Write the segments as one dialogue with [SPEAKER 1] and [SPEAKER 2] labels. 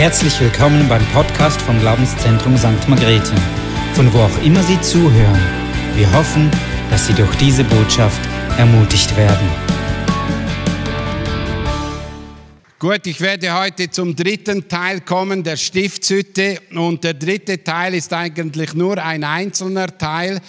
[SPEAKER 1] Herzlich willkommen beim Podcast vom Glaubenszentrum St. Margrethe, von wo auch immer Sie zuhören. Wir hoffen, dass Sie durch diese Botschaft ermutigt werden.
[SPEAKER 2] Gut, ich werde heute zum dritten Teil kommen, der Stiftshütte. Und der dritte Teil ist eigentlich nur ein einzelner Teil.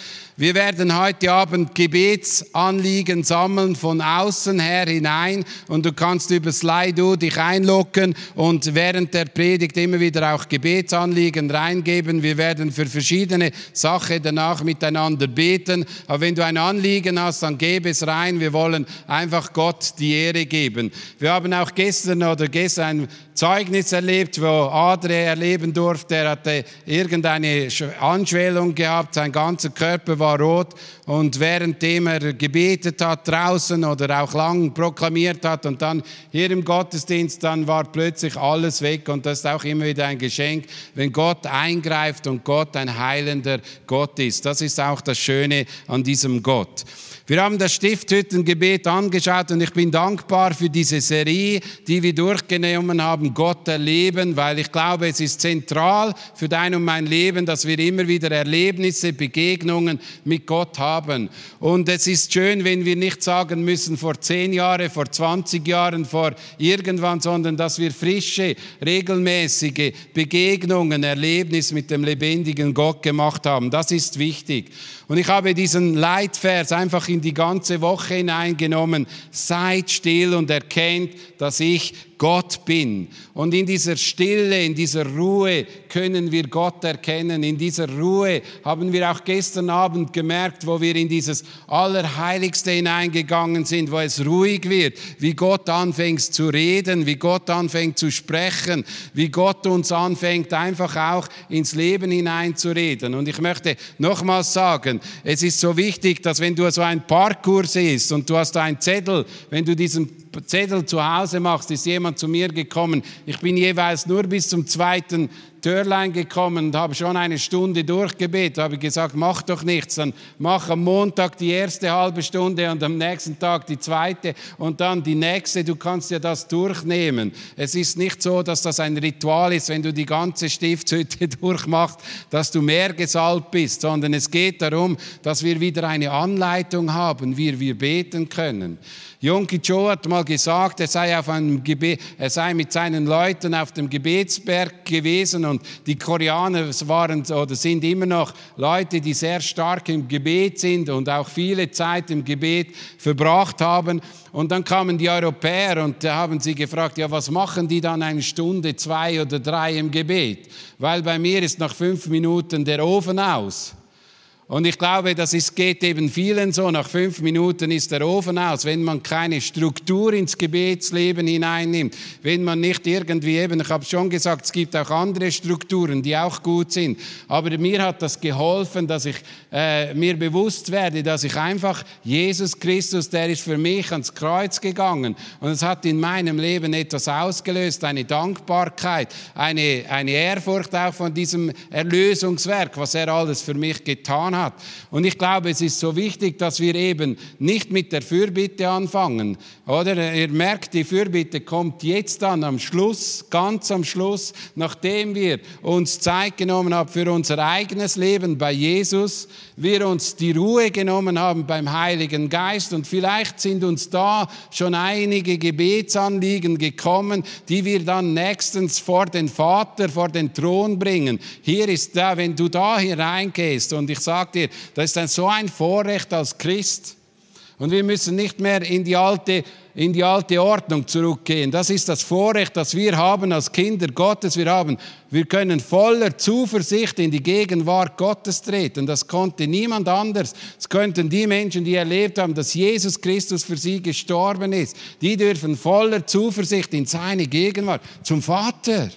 [SPEAKER 2] Wir werden heute Abend Gebetsanliegen sammeln von außen her hinein und du kannst über Slido dich einloggen und während der Predigt immer wieder auch Gebetsanliegen reingeben. Wir werden für verschiedene Sachen danach miteinander beten. Aber wenn du ein Anliegen hast, dann gebe es rein. Wir wollen einfach Gott die Ehre geben. Wir haben auch gestern oder gestern ein Zeugnis erlebt, wo Adre erleben durfte. Er hatte irgendeine Anschwellung gehabt, sein ganzer Körper war rot und währenddem er gebetet hat draußen oder auch lang proklamiert hat und dann hier im Gottesdienst, dann war plötzlich alles weg und das ist auch immer wieder ein Geschenk, wenn Gott eingreift und Gott ein heilender Gott ist. Das ist auch das Schöne an diesem Gott. Wir haben das Stifthüttengebet angeschaut und ich bin dankbar für diese Serie, die wir durchgenommen haben, Gott erleben, weil ich glaube, es ist zentral für dein und mein Leben, dass wir immer wieder Erlebnisse, Begegnungen mit Gott haben. Und es ist schön, wenn wir nicht sagen müssen, vor zehn Jahren, vor 20 Jahren, vor irgendwann, sondern dass wir frische, regelmäßige Begegnungen, Erlebnisse mit dem lebendigen Gott gemacht haben. Das ist wichtig. Und ich habe diesen Leitvers einfach in die ganze Woche hineingenommen. Seid still und erkennt, dass ich Gott bin. Und in dieser Stille, in dieser Ruhe können wir Gott erkennen. In dieser Ruhe haben wir auch gestern Abend gemerkt, wo wir in dieses Allerheiligste hineingegangen sind, wo es ruhig wird, wie Gott anfängt zu reden, wie Gott anfängt zu sprechen, wie Gott uns anfängt einfach auch ins Leben hineinzureden. Und ich möchte nochmals sagen, es ist so wichtig, dass wenn du so ein Parkour siehst und du hast einen Zettel, wenn du diesen Zettel zu Hause machst, ist jemand zu mir gekommen. Ich bin jeweils nur bis zum zweiten Törlein gekommen und habe schon eine Stunde durchgebetet. Habe gesagt, mach doch nichts, dann mach am Montag die erste halbe Stunde und am nächsten Tag die zweite und dann die nächste. Du kannst ja das durchnehmen. Es ist nicht so, dass das ein Ritual ist, wenn du die ganze Stiftshütte durchmachst, dass du mehr gesalbt bist, sondern es geht darum, dass wir wieder eine Anleitung haben, wie wir beten können. Yonki Cho hat mal gesagt, er sei, auf einem Gebet, er sei mit seinen Leuten auf dem Gebetsberg gewesen und die Koreaner waren oder sind immer noch Leute, die sehr stark im Gebet sind und auch viele Zeit im Gebet verbracht haben. Und dann kamen die Europäer und haben sie gefragt, ja, was machen die dann eine Stunde, zwei oder drei im Gebet? Weil bei mir ist nach fünf Minuten der Ofen aus. Und ich glaube, das ist, geht eben vielen so. Nach fünf Minuten ist der Ofen aus. Wenn man keine Struktur ins Gebetsleben hineinnimmt, wenn man nicht irgendwie eben, ich habe schon gesagt, es gibt auch andere Strukturen, die auch gut sind. Aber mir hat das geholfen, dass ich äh, mir bewusst werde, dass ich einfach Jesus Christus, der ist für mich ans Kreuz gegangen. Und es hat in meinem Leben etwas ausgelöst, eine Dankbarkeit, eine, eine Ehrfurcht auch von diesem Erlösungswerk, was er alles für mich getan hat hat. Und ich glaube, es ist so wichtig, dass wir eben nicht mit der Fürbitte anfangen. Oder ihr merkt, die Fürbitte kommt jetzt dann am Schluss, ganz am Schluss, nachdem wir uns Zeit genommen haben für unser eigenes Leben bei Jesus, wir uns die Ruhe genommen haben beim Heiligen Geist und vielleicht sind uns da schon einige Gebetsanliegen gekommen, die wir dann nächstens vor den Vater, vor den Thron bringen. Hier ist da, wenn du da hineingehst und ich sage dir, das ist ein, so ein Vorrecht als Christ. Und wir müssen nicht mehr in die alte in die alte Ordnung zurückgehen. Das ist das Vorrecht, das wir haben als Kinder Gottes. Wir haben, wir können voller Zuversicht in die Gegenwart Gottes treten. Das konnte niemand anders. Es könnten die Menschen, die erlebt haben, dass Jesus Christus für sie gestorben ist. Die dürfen voller Zuversicht in seine Gegenwart zum Vater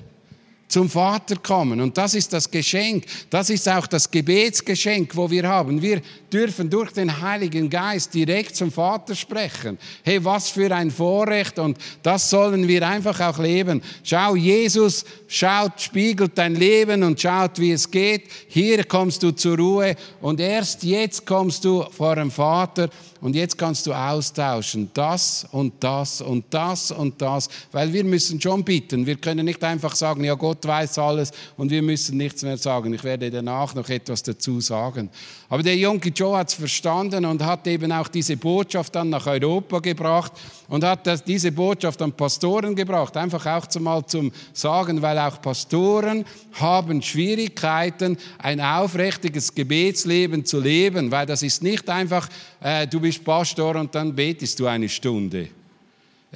[SPEAKER 2] zum Vater kommen. Und das ist das Geschenk. Das ist auch das Gebetsgeschenk, wo wir haben. Wir dürfen durch den Heiligen Geist direkt zum Vater sprechen. Hey, was für ein Vorrecht. Und das sollen wir einfach auch leben. Schau, Jesus schaut, spiegelt dein Leben und schaut, wie es geht. Hier kommst du zur Ruhe und erst jetzt kommst du vor dem Vater und jetzt kannst du austauschen, das und das und das und das, weil wir müssen schon bitten. Wir können nicht einfach sagen, ja, Gott weiß alles und wir müssen nichts mehr sagen. Ich werde danach noch etwas dazu sagen. Aber der junge Joe hat es verstanden und hat eben auch diese Botschaft dann nach Europa gebracht und hat das, diese Botschaft an Pastoren gebracht, einfach auch zumal zum Sagen, weil auch Pastoren haben Schwierigkeiten, ein aufrichtiges Gebetsleben zu leben, weil das ist nicht einfach, äh, du bist Pastor und dann betest du eine Stunde.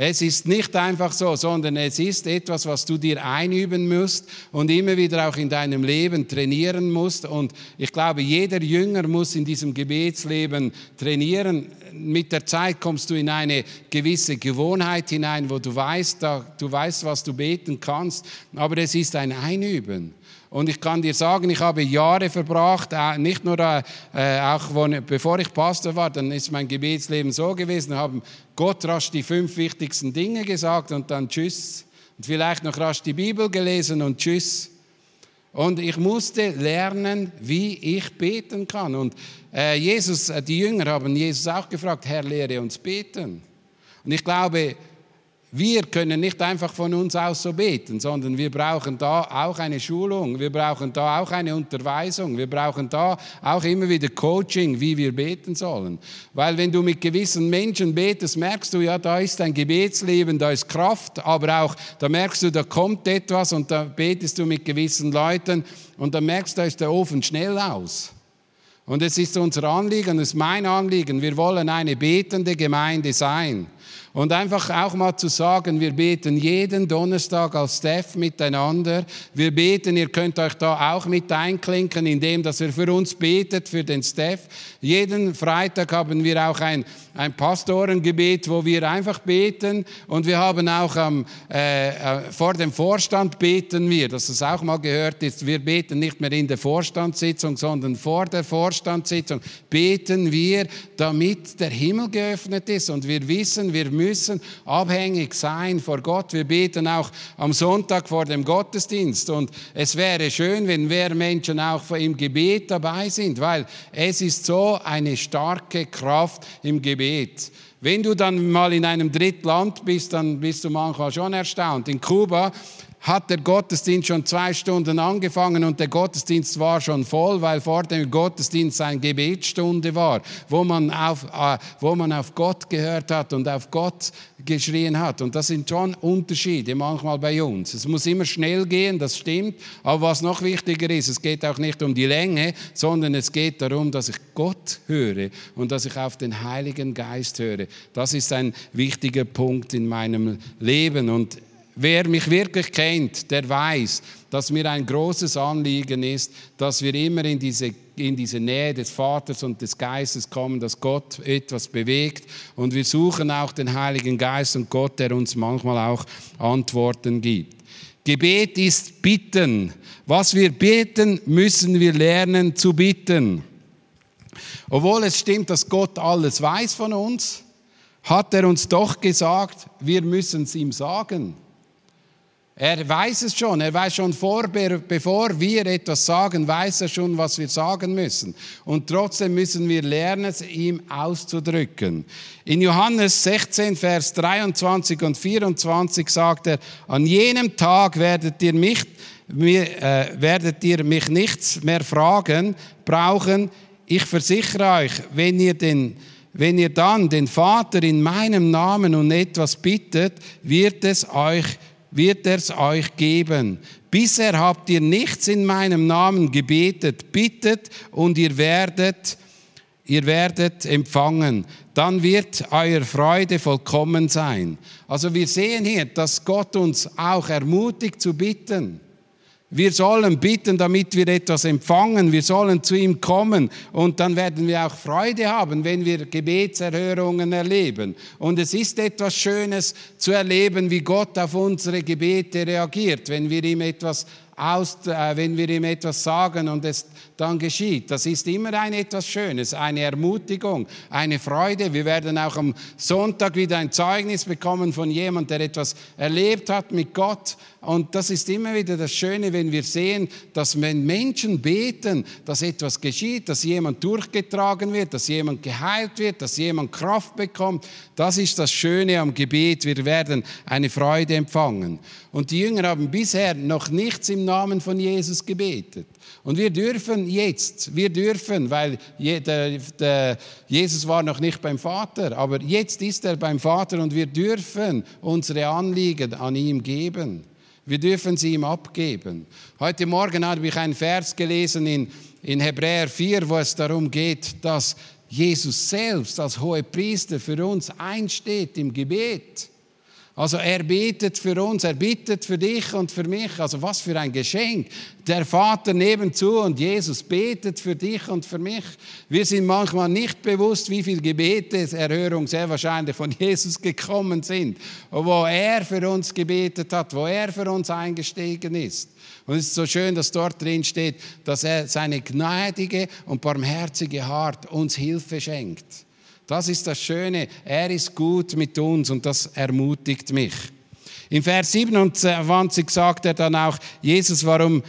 [SPEAKER 2] Es ist nicht einfach so, sondern es ist etwas, was du dir einüben musst und immer wieder auch in deinem Leben trainieren musst. Und ich glaube, jeder Jünger muss in diesem Gebetsleben trainieren. Mit der Zeit kommst du in eine gewisse Gewohnheit hinein, wo du weißt, du weißt, was du beten kannst. Aber es ist ein Einüben. Und ich kann dir sagen, ich habe Jahre verbracht, äh, nicht nur äh, äh, auch bevor ich Pastor war, dann ist mein Gebetsleben so gewesen, haben Gott rasch die fünf wichtigsten Dinge gesagt und dann Tschüss. Und vielleicht noch rasch die Bibel gelesen und Tschüss. Und ich musste lernen, wie ich beten kann. Und äh, Jesus, die Jünger haben Jesus auch gefragt, Herr, lehre uns beten. Und ich glaube, wir können nicht einfach von uns aus so beten, sondern wir brauchen da auch eine Schulung, wir brauchen da auch eine Unterweisung, wir brauchen da auch immer wieder Coaching, wie wir beten sollen. Weil wenn du mit gewissen Menschen betest, merkst du, ja, da ist ein Gebetsleben, da ist Kraft, aber auch, da merkst du, da kommt etwas und da betest du mit gewissen Leuten und dann merkst du, da ist der Ofen schnell aus. Und es ist unser Anliegen, es ist mein Anliegen, wir wollen eine betende Gemeinde sein. Und einfach auch mal zu sagen, wir beten jeden Donnerstag als Staff miteinander. Wir beten, ihr könnt euch da auch mit einklinken, indem dass ihr für uns betet, für den Staff. Jeden Freitag haben wir auch ein, ein Pastorengebet, wo wir einfach beten. Und wir haben auch ähm, äh, vor dem Vorstand beten wir, dass es auch mal gehört ist. Wir beten nicht mehr in der Vorstandssitzung, sondern vor der Vorstandssitzung beten wir, damit der Himmel geöffnet ist und wir wissen, wir müssen müssen abhängig sein vor Gott. Wir beten auch am Sonntag vor dem Gottesdienst. Und es wäre schön, wenn mehr Menschen auch im Gebet dabei sind, weil es ist so eine starke Kraft im Gebet. Wenn du dann mal in einem Drittland bist, dann bist du manchmal schon erstaunt. In Kuba hat der Gottesdienst schon zwei Stunden angefangen und der Gottesdienst war schon voll, weil vor dem Gottesdienst eine Gebetsstunde war, wo man auf, äh, wo man auf Gott gehört hat und auf Gott geschrien hat. Und das sind schon Unterschiede manchmal bei uns. Es muss immer schnell gehen, das stimmt. Aber was noch wichtiger ist, es geht auch nicht um die Länge, sondern es geht darum, dass ich Gott höre und dass ich auf den Heiligen Geist höre. Das ist ein wichtiger Punkt in meinem Leben. Und Wer mich wirklich kennt, der weiß, dass mir ein großes Anliegen ist, dass wir immer in diese, in diese Nähe des Vaters und des Geistes kommen, dass Gott etwas bewegt. Und wir suchen auch den Heiligen Geist und Gott, der uns manchmal auch Antworten gibt. Gebet ist Bitten. Was wir beten, müssen wir lernen zu bitten. Obwohl es stimmt, dass Gott alles weiß von uns, hat er uns doch gesagt, wir müssen es ihm sagen. Er weiß es schon, er weiß schon vor, bevor wir etwas sagen, weiß er schon, was wir sagen müssen. Und trotzdem müssen wir lernen, es ihm auszudrücken. In Johannes 16, Vers 23 und 24 sagt er, an jenem Tag werdet ihr mich, äh, werdet ihr mich nichts mehr fragen, brauchen. Ich versichere euch, wenn ihr den wenn ihr dann den Vater in meinem Namen um etwas bittet, wird es euch wird er es euch geben. Bisher habt ihr nichts in meinem Namen gebetet. Bittet und ihr werdet, ihr werdet empfangen. Dann wird eure Freude vollkommen sein. Also wir sehen hier, dass Gott uns auch ermutigt zu bitten. Wir sollen bitten, damit wir etwas empfangen. Wir sollen zu ihm kommen und dann werden wir auch Freude haben, wenn wir Gebetserhörungen erleben. Und es ist etwas Schönes zu erleben, wie Gott auf unsere Gebete reagiert, wenn wir ihm etwas aus, äh, wenn wir ihm etwas sagen und es dann geschieht. Das ist immer ein etwas Schönes, eine Ermutigung, eine Freude. Wir werden auch am Sonntag wieder ein Zeugnis bekommen von jemand, der etwas erlebt hat mit Gott. Und das ist immer wieder das Schöne, wenn wir sehen, dass wenn Menschen beten, dass etwas geschieht, dass jemand durchgetragen wird, dass jemand geheilt wird, dass jemand Kraft bekommt. Das ist das Schöne am Gebet. Wir werden eine Freude empfangen. Und die Jünger haben bisher noch nichts im Namen von Jesus gebetet. Und wir dürfen jetzt, wir dürfen, weil Jesus war noch nicht beim Vater, aber jetzt ist er beim Vater und wir dürfen unsere Anliegen an ihm geben. Wir dürfen sie ihm abgeben. Heute Morgen habe ich einen Vers gelesen in, in Hebräer 4, wo es darum geht, dass Jesus selbst als hoher Priester für uns einsteht im Gebet. Also er betet für uns, er bittet für dich und für mich. Also was für ein Geschenk. Der Vater nebenzu und Jesus betet für dich und für mich. Wir sind manchmal nicht bewusst, wie viele Gebeteserhörungen sehr wahrscheinlich von Jesus gekommen sind, wo er für uns gebetet hat, wo er für uns eingestiegen ist. Und es ist so schön, dass dort drin steht, dass er seine gnädige und barmherzige Hart uns Hilfe schenkt. Das ist das Schöne. Er ist gut mit uns und das ermutigt mich. In Vers 27 sagt er dann auch, Jesus, warum,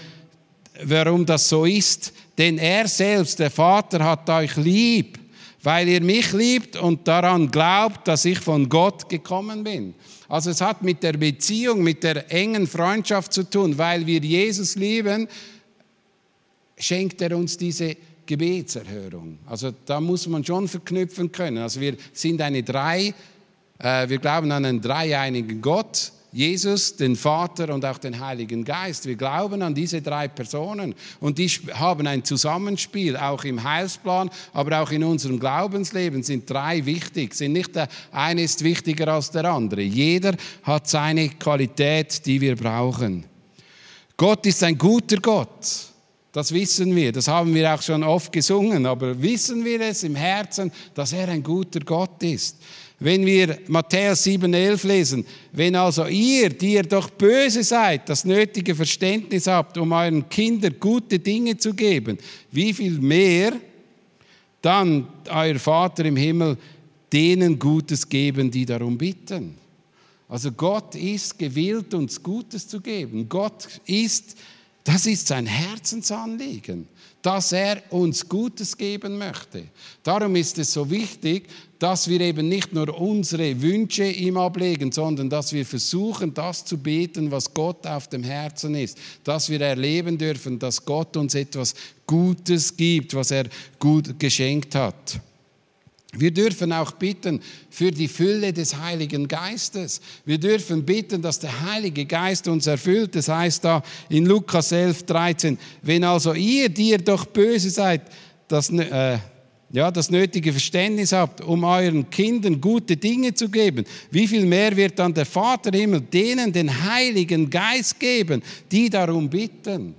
[SPEAKER 2] warum das so ist. Denn er selbst, der Vater, hat euch lieb, weil ihr mich liebt und daran glaubt, dass ich von Gott gekommen bin. Also es hat mit der Beziehung, mit der engen Freundschaft zu tun. Weil wir Jesus lieben, schenkt er uns diese Gebetserhörung. Also da muss man schon verknüpfen können. Also wir sind eine drei, äh, wir glauben an einen dreieinigen Gott, Jesus, den Vater und auch den Heiligen Geist. Wir glauben an diese drei Personen und die haben ein Zusammenspiel, auch im Heilsplan, aber auch in unserem Glaubensleben sind drei wichtig. Sind nicht der eine ist wichtiger als der andere. Jeder hat seine Qualität, die wir brauchen. Gott ist ein guter Gott. Das wissen wir, das haben wir auch schon oft gesungen, aber wissen wir es im Herzen, dass er ein guter Gott ist? Wenn wir Matthäus 7,11 lesen, wenn also ihr, die ihr doch böse seid, das nötige Verständnis habt, um euren Kindern gute Dinge zu geben, wie viel mehr dann euer Vater im Himmel denen Gutes geben, die darum bitten. Also Gott ist gewillt, uns Gutes zu geben. Gott ist das ist sein Herzensanliegen, dass er uns Gutes geben möchte. Darum ist es so wichtig, dass wir eben nicht nur unsere Wünsche ihm ablegen, sondern dass wir versuchen, das zu beten, was Gott auf dem Herzen ist. Dass wir erleben dürfen, dass Gott uns etwas Gutes gibt, was er gut geschenkt hat. Wir dürfen auch bitten für die Fülle des Heiligen Geistes. Wir dürfen bitten, dass der Heilige Geist uns erfüllt. Das heißt da in Lukas 11, 13, wenn also ihr, die ihr doch böse seid, das, äh, ja, das nötige Verständnis habt, um euren Kindern gute Dinge zu geben, wie viel mehr wird dann der Vater Himmel denen den Heiligen Geist geben, die darum bitten?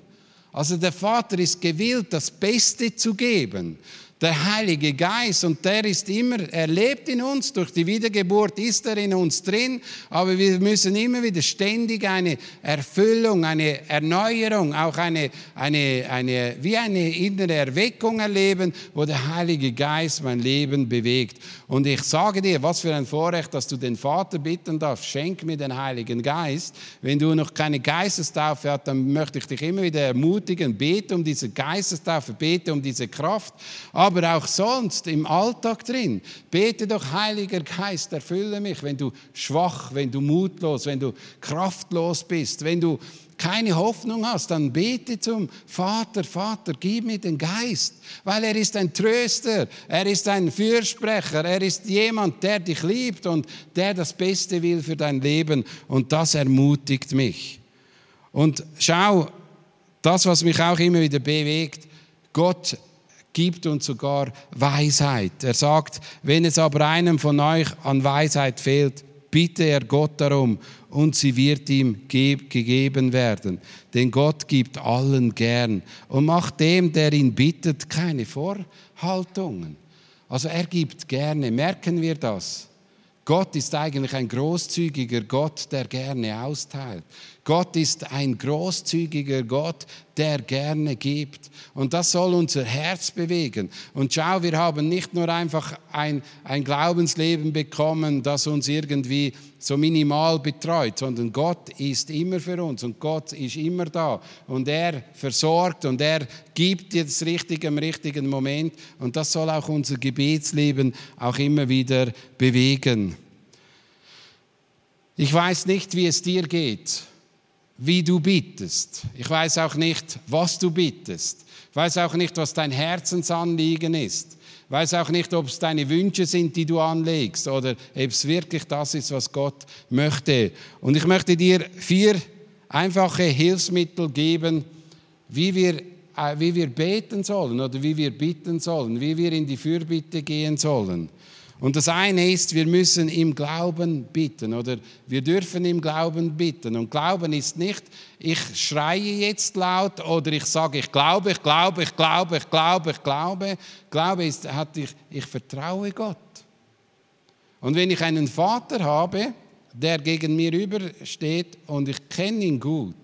[SPEAKER 2] Also der Vater ist gewillt, das Beste zu geben der Heilige Geist und der ist immer, er lebt in uns, durch die Wiedergeburt ist er in uns drin, aber wir müssen immer wieder ständig eine Erfüllung, eine Erneuerung, auch eine, eine, eine, wie eine innere Erweckung erleben, wo der Heilige Geist mein Leben bewegt. Und ich sage dir, was für ein Vorrecht, dass du den Vater bitten darfst, schenk mir den Heiligen Geist. Wenn du noch keine Geistestaufe hast, dann möchte ich dich immer wieder ermutigen, bete um diese Geistestaufe, bete um diese Kraft. Aber aber auch sonst im Alltag drin. Bete doch, Heiliger Geist, erfülle mich, wenn du schwach, wenn du mutlos, wenn du kraftlos bist, wenn du keine Hoffnung hast, dann bete zum Vater, Vater, gib mir den Geist, weil er ist ein Tröster, er ist ein Fürsprecher, er ist jemand, der dich liebt und der das Beste will für dein Leben und das ermutigt mich. Und schau, das, was mich auch immer wieder bewegt, Gott gibt uns sogar Weisheit. Er sagt, wenn es aber einem von euch an Weisheit fehlt, bitte er Gott darum und sie wird ihm gegeben werden. Denn Gott gibt allen gern und macht dem, der ihn bittet, keine Vorhaltungen. Also er gibt gerne. Merken wir das? Gott ist eigentlich ein großzügiger Gott, der gerne austeilt. Gott ist ein großzügiger Gott, der gerne gibt. Und das soll unser Herz bewegen. Und schau, wir haben nicht nur einfach ein, ein Glaubensleben bekommen, das uns irgendwie so minimal betreut, sondern Gott ist immer für uns und Gott ist immer da. Und er versorgt und er gibt dir das Richtige im richtigen Moment. Und das soll auch unser Gebetsleben auch immer wieder bewegen. Ich weiß nicht, wie es dir geht wie du bittest. Ich weiß auch nicht, was du bittest. Ich weiß auch nicht, was dein Herzensanliegen ist. Ich weiß auch nicht, ob es deine Wünsche sind, die du anlegst oder ob es wirklich das ist, was Gott möchte. Und ich möchte dir vier einfache Hilfsmittel geben, wie wir, äh, wie wir beten sollen oder wie wir bitten sollen, wie wir in die Fürbitte gehen sollen. Und das eine ist, wir müssen im Glauben bitten oder wir dürfen im Glauben bitten. Und Glauben ist nicht, ich schreie jetzt laut oder ich sage, ich glaube, ich glaube, ich glaube, ich glaube, ich glaube. Glaube ist, hat ich, ich vertraue Gott. Und wenn ich einen Vater habe, der gegen mir übersteht und ich kenne ihn gut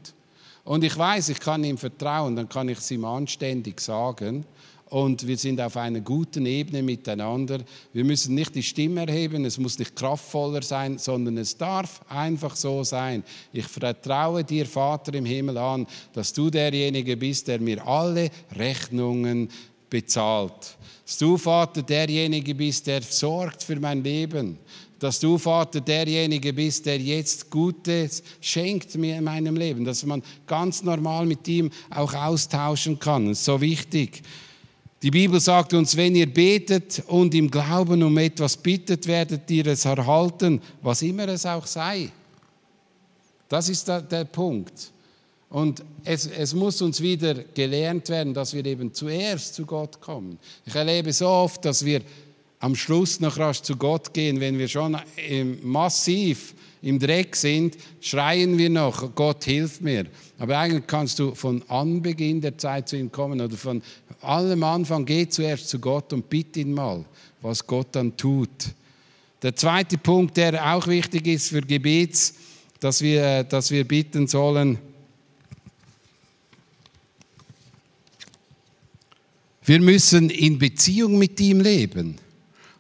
[SPEAKER 2] und ich weiß, ich kann ihm vertrauen, dann kann ich es ihm anständig sagen und wir sind auf einer guten Ebene miteinander. Wir müssen nicht die Stimme erheben, es muss nicht kraftvoller sein, sondern es darf einfach so sein. Ich vertraue dir, Vater im Himmel, an, dass du derjenige bist, der mir alle Rechnungen bezahlt. Dass du, Vater, derjenige bist, der sorgt für mein Leben. Dass du, Vater, derjenige bist, der jetzt Gutes schenkt mir in meinem Leben. Dass man ganz normal mit ihm auch austauschen kann. Das ist so wichtig. Die Bibel sagt uns, wenn ihr betet und im Glauben um etwas bittet, werdet ihr es erhalten, was immer es auch sei. Das ist der, der Punkt. Und es, es, muss uns wieder gelernt werden, dass wir eben zuerst zu Gott kommen. Ich erlebe so oft, dass wir am Schluss noch rasch zu Gott gehen, wenn wir schon massiv im Dreck sind, schreien wir noch, Gott hilf mir. Aber eigentlich kannst du von Anbeginn der Zeit zu ihm kommen oder von allem Anfang, geh zuerst zu Gott und bitte ihn mal, was Gott dann tut. Der zweite Punkt, der auch wichtig ist für Gebets, dass wir, dass wir bitten sollen, wir müssen in Beziehung mit ihm leben.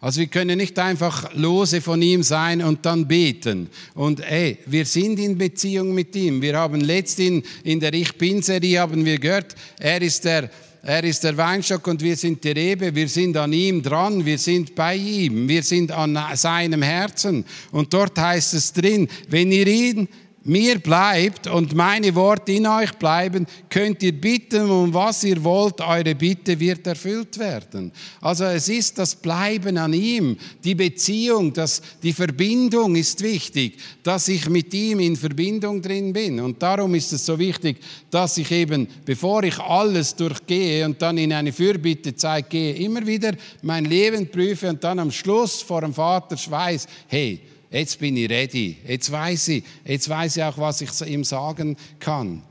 [SPEAKER 2] Also wir können nicht einfach lose von ihm sein und dann beten. Und ey, wir sind in Beziehung mit ihm. Wir haben letztens in der Ich Bin-Serie haben wir gehört, er ist der er ist der Weinstock und wir sind die Rebe. Wir sind an ihm dran. Wir sind bei ihm. Wir sind an seinem Herzen. Und dort heißt es drin, wenn ihr ihn mir bleibt und meine Worte in euch bleiben, könnt ihr bitten, um was ihr wollt, eure Bitte wird erfüllt werden. Also es ist das Bleiben an ihm, die Beziehung, das, die Verbindung ist wichtig, dass ich mit ihm in Verbindung drin bin. Und darum ist es so wichtig, dass ich eben, bevor ich alles durchgehe und dann in eine Fürbittezeit gehe, immer wieder mein Leben prüfe und dann am Schluss vor dem Vater weiß, hey, Jetzt bin ich ready. Jetzt weiß ich, jetzt weiß ich auch, was ich ihm sagen kann.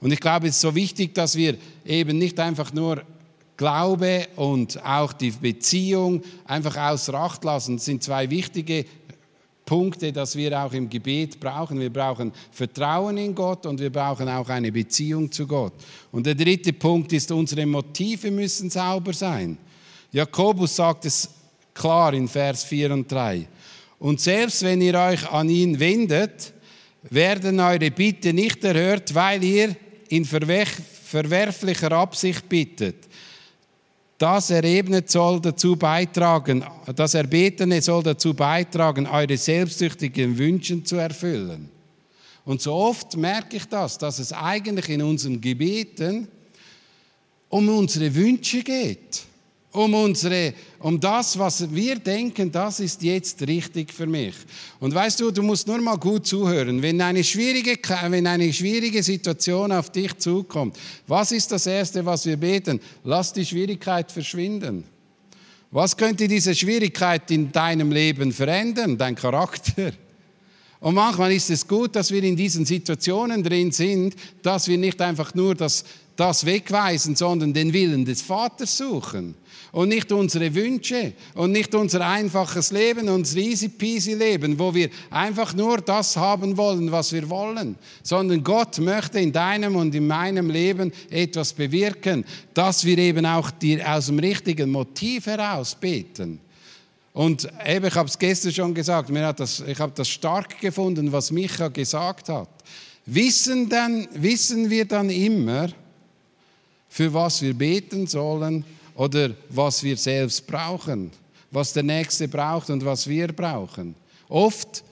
[SPEAKER 2] Und ich glaube, es ist so wichtig, dass wir eben nicht einfach nur Glaube und auch die Beziehung einfach außer Acht lassen. Das sind zwei wichtige Punkte, dass wir auch im Gebet brauchen. Wir brauchen Vertrauen in Gott und wir brauchen auch eine Beziehung zu Gott. Und der dritte Punkt ist, unsere Motive müssen sauber sein. Jakobus sagt es klar in Vers 4 und 3. Und selbst wenn ihr euch an ihn wendet, werden eure Bitte nicht erhört, weil ihr in verwerflicher Absicht bittet. Das Erebnet soll dazu beitragen, das Erbetene soll dazu beitragen, eure selbstsüchtigen Wünschen zu erfüllen. Und so oft merke ich das, dass es eigentlich in unseren Gebeten um unsere Wünsche geht um unsere, um das, was wir denken, das ist jetzt richtig für mich. Und weißt du, du musst nur mal gut zuhören. Wenn eine schwierige, wenn eine schwierige Situation auf dich zukommt, was ist das Erste, was wir beten? Lass die Schwierigkeit verschwinden. Was könnte diese Schwierigkeit in deinem Leben verändern? Dein Charakter. Und manchmal ist es gut, dass wir in diesen Situationen drin sind, dass wir nicht einfach nur das das wegweisen, sondern den Willen des Vaters suchen. Und nicht unsere Wünsche und nicht unser einfaches Leben, unser easy peasy Leben, wo wir einfach nur das haben wollen, was wir wollen, sondern Gott möchte in deinem und in meinem Leben etwas bewirken, dass wir eben auch die, aus dem richtigen Motiv heraus beten. Und eben, ich habe es gestern schon gesagt, mir hat das, ich habe das stark gefunden, was Micha gesagt hat. Wissen, dann, wissen wir dann immer, für was wir beten sollen oder was wir selbst brauchen, was der Nächste braucht und was wir brauchen. Oft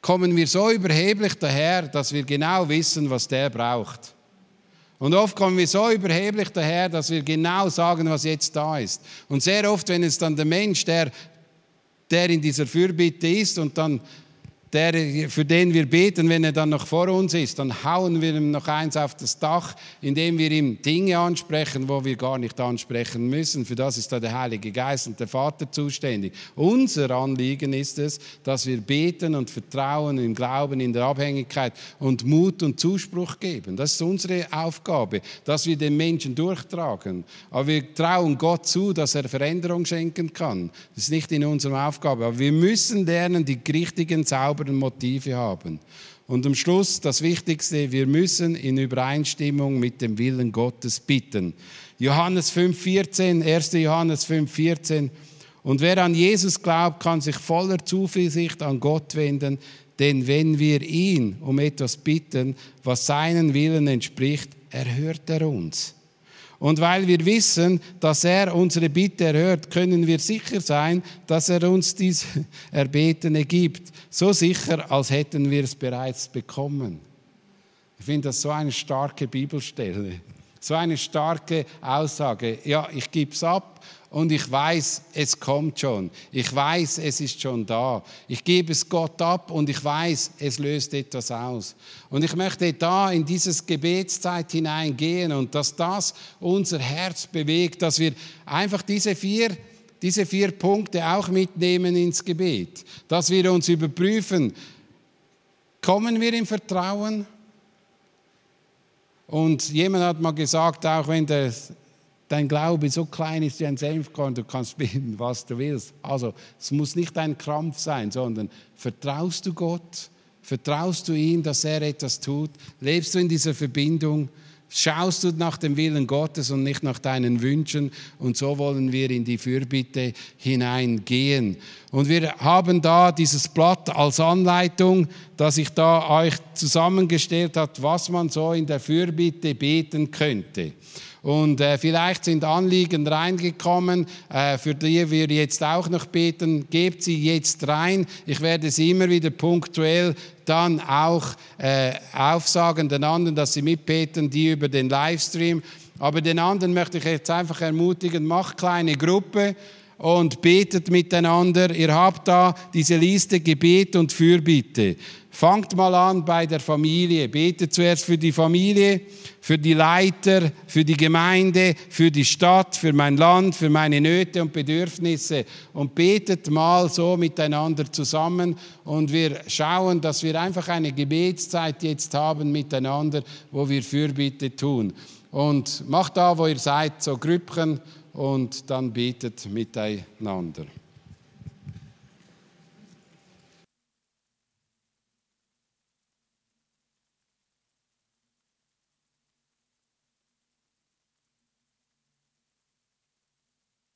[SPEAKER 2] kommen wir so überheblich daher, dass wir genau wissen, was der braucht. Und oft kommen wir so überheblich daher, dass wir genau sagen, was jetzt da ist. Und sehr oft, wenn es dann der Mensch, der, der in dieser Fürbitte ist und dann der, für den wir beten, wenn er dann noch vor uns ist, dann hauen wir ihm noch eins auf das Dach, indem wir ihm Dinge ansprechen, wo wir gar nicht ansprechen müssen. Für das ist da der Heilige Geist und der Vater zuständig. Unser Anliegen ist es, dass wir beten und vertrauen im Glauben, in der Abhängigkeit und Mut und Zuspruch geben. Das ist unsere Aufgabe, dass wir den Menschen durchtragen. Aber wir trauen Gott zu, dass er Veränderung schenken kann. Das ist nicht in unserer Aufgabe. Aber wir müssen lernen, die richtigen, sauberen sauberen Motive haben. Und am Schluss das Wichtigste, wir müssen in Übereinstimmung mit dem Willen Gottes bitten. Johannes 5,14, 1. Johannes 5,14. Und wer an Jesus glaubt, kann sich voller Zuversicht an Gott wenden, denn wenn wir ihn um etwas bitten, was seinen Willen entspricht, erhört er uns. Und weil wir wissen, dass er unsere Bitte erhört, können wir sicher sein, dass er uns dies Erbetene gibt. So sicher, als hätten wir es bereits bekommen. Ich finde das so eine starke Bibelstelle. So eine starke Aussage. Ja, ich gebe es ab und ich weiß, es kommt schon. Ich weiß, es ist schon da. Ich gebe es Gott ab und ich weiß, es löst etwas aus. Und ich möchte da in dieses Gebetszeit hineingehen und dass das unser Herz bewegt, dass wir einfach diese vier diese vier Punkte auch mitnehmen ins Gebet, dass wir uns überprüfen, kommen wir im Vertrauen? Und jemand hat mal gesagt, auch wenn der dein Glaube so klein ist wie ein Senfkorn, du kannst beten, was du willst. Also es muss nicht ein Krampf sein, sondern vertraust du Gott, vertraust du ihm, dass er etwas tut, lebst du in dieser Verbindung, schaust du nach dem Willen Gottes und nicht nach deinen Wünschen und so wollen wir in die Fürbitte hineingehen. Und wir haben da dieses Blatt als Anleitung, das ich da euch zusammengestellt habe, was man so in der Fürbitte beten könnte. Und äh, vielleicht sind Anliegen reingekommen, äh, für die wir jetzt auch noch beten. Gebt sie jetzt rein. Ich werde sie immer wieder punktuell dann auch äh, aufsagen den anderen, dass sie mitbeten, die über den Livestream. Aber den anderen möchte ich jetzt einfach ermutigen, macht kleine Gruppe und betet miteinander. Ihr habt da diese Liste Gebet und Fürbitte. Fangt mal an bei der Familie. Betet zuerst für die Familie, für die Leiter, für die Gemeinde, für die Stadt, für mein Land, für meine Nöte und Bedürfnisse. Und betet mal so miteinander zusammen. Und wir schauen, dass wir einfach eine Gebetszeit jetzt haben miteinander, wo wir Fürbitte tun. Und macht da, wo ihr seid, so Grüppchen und dann betet miteinander.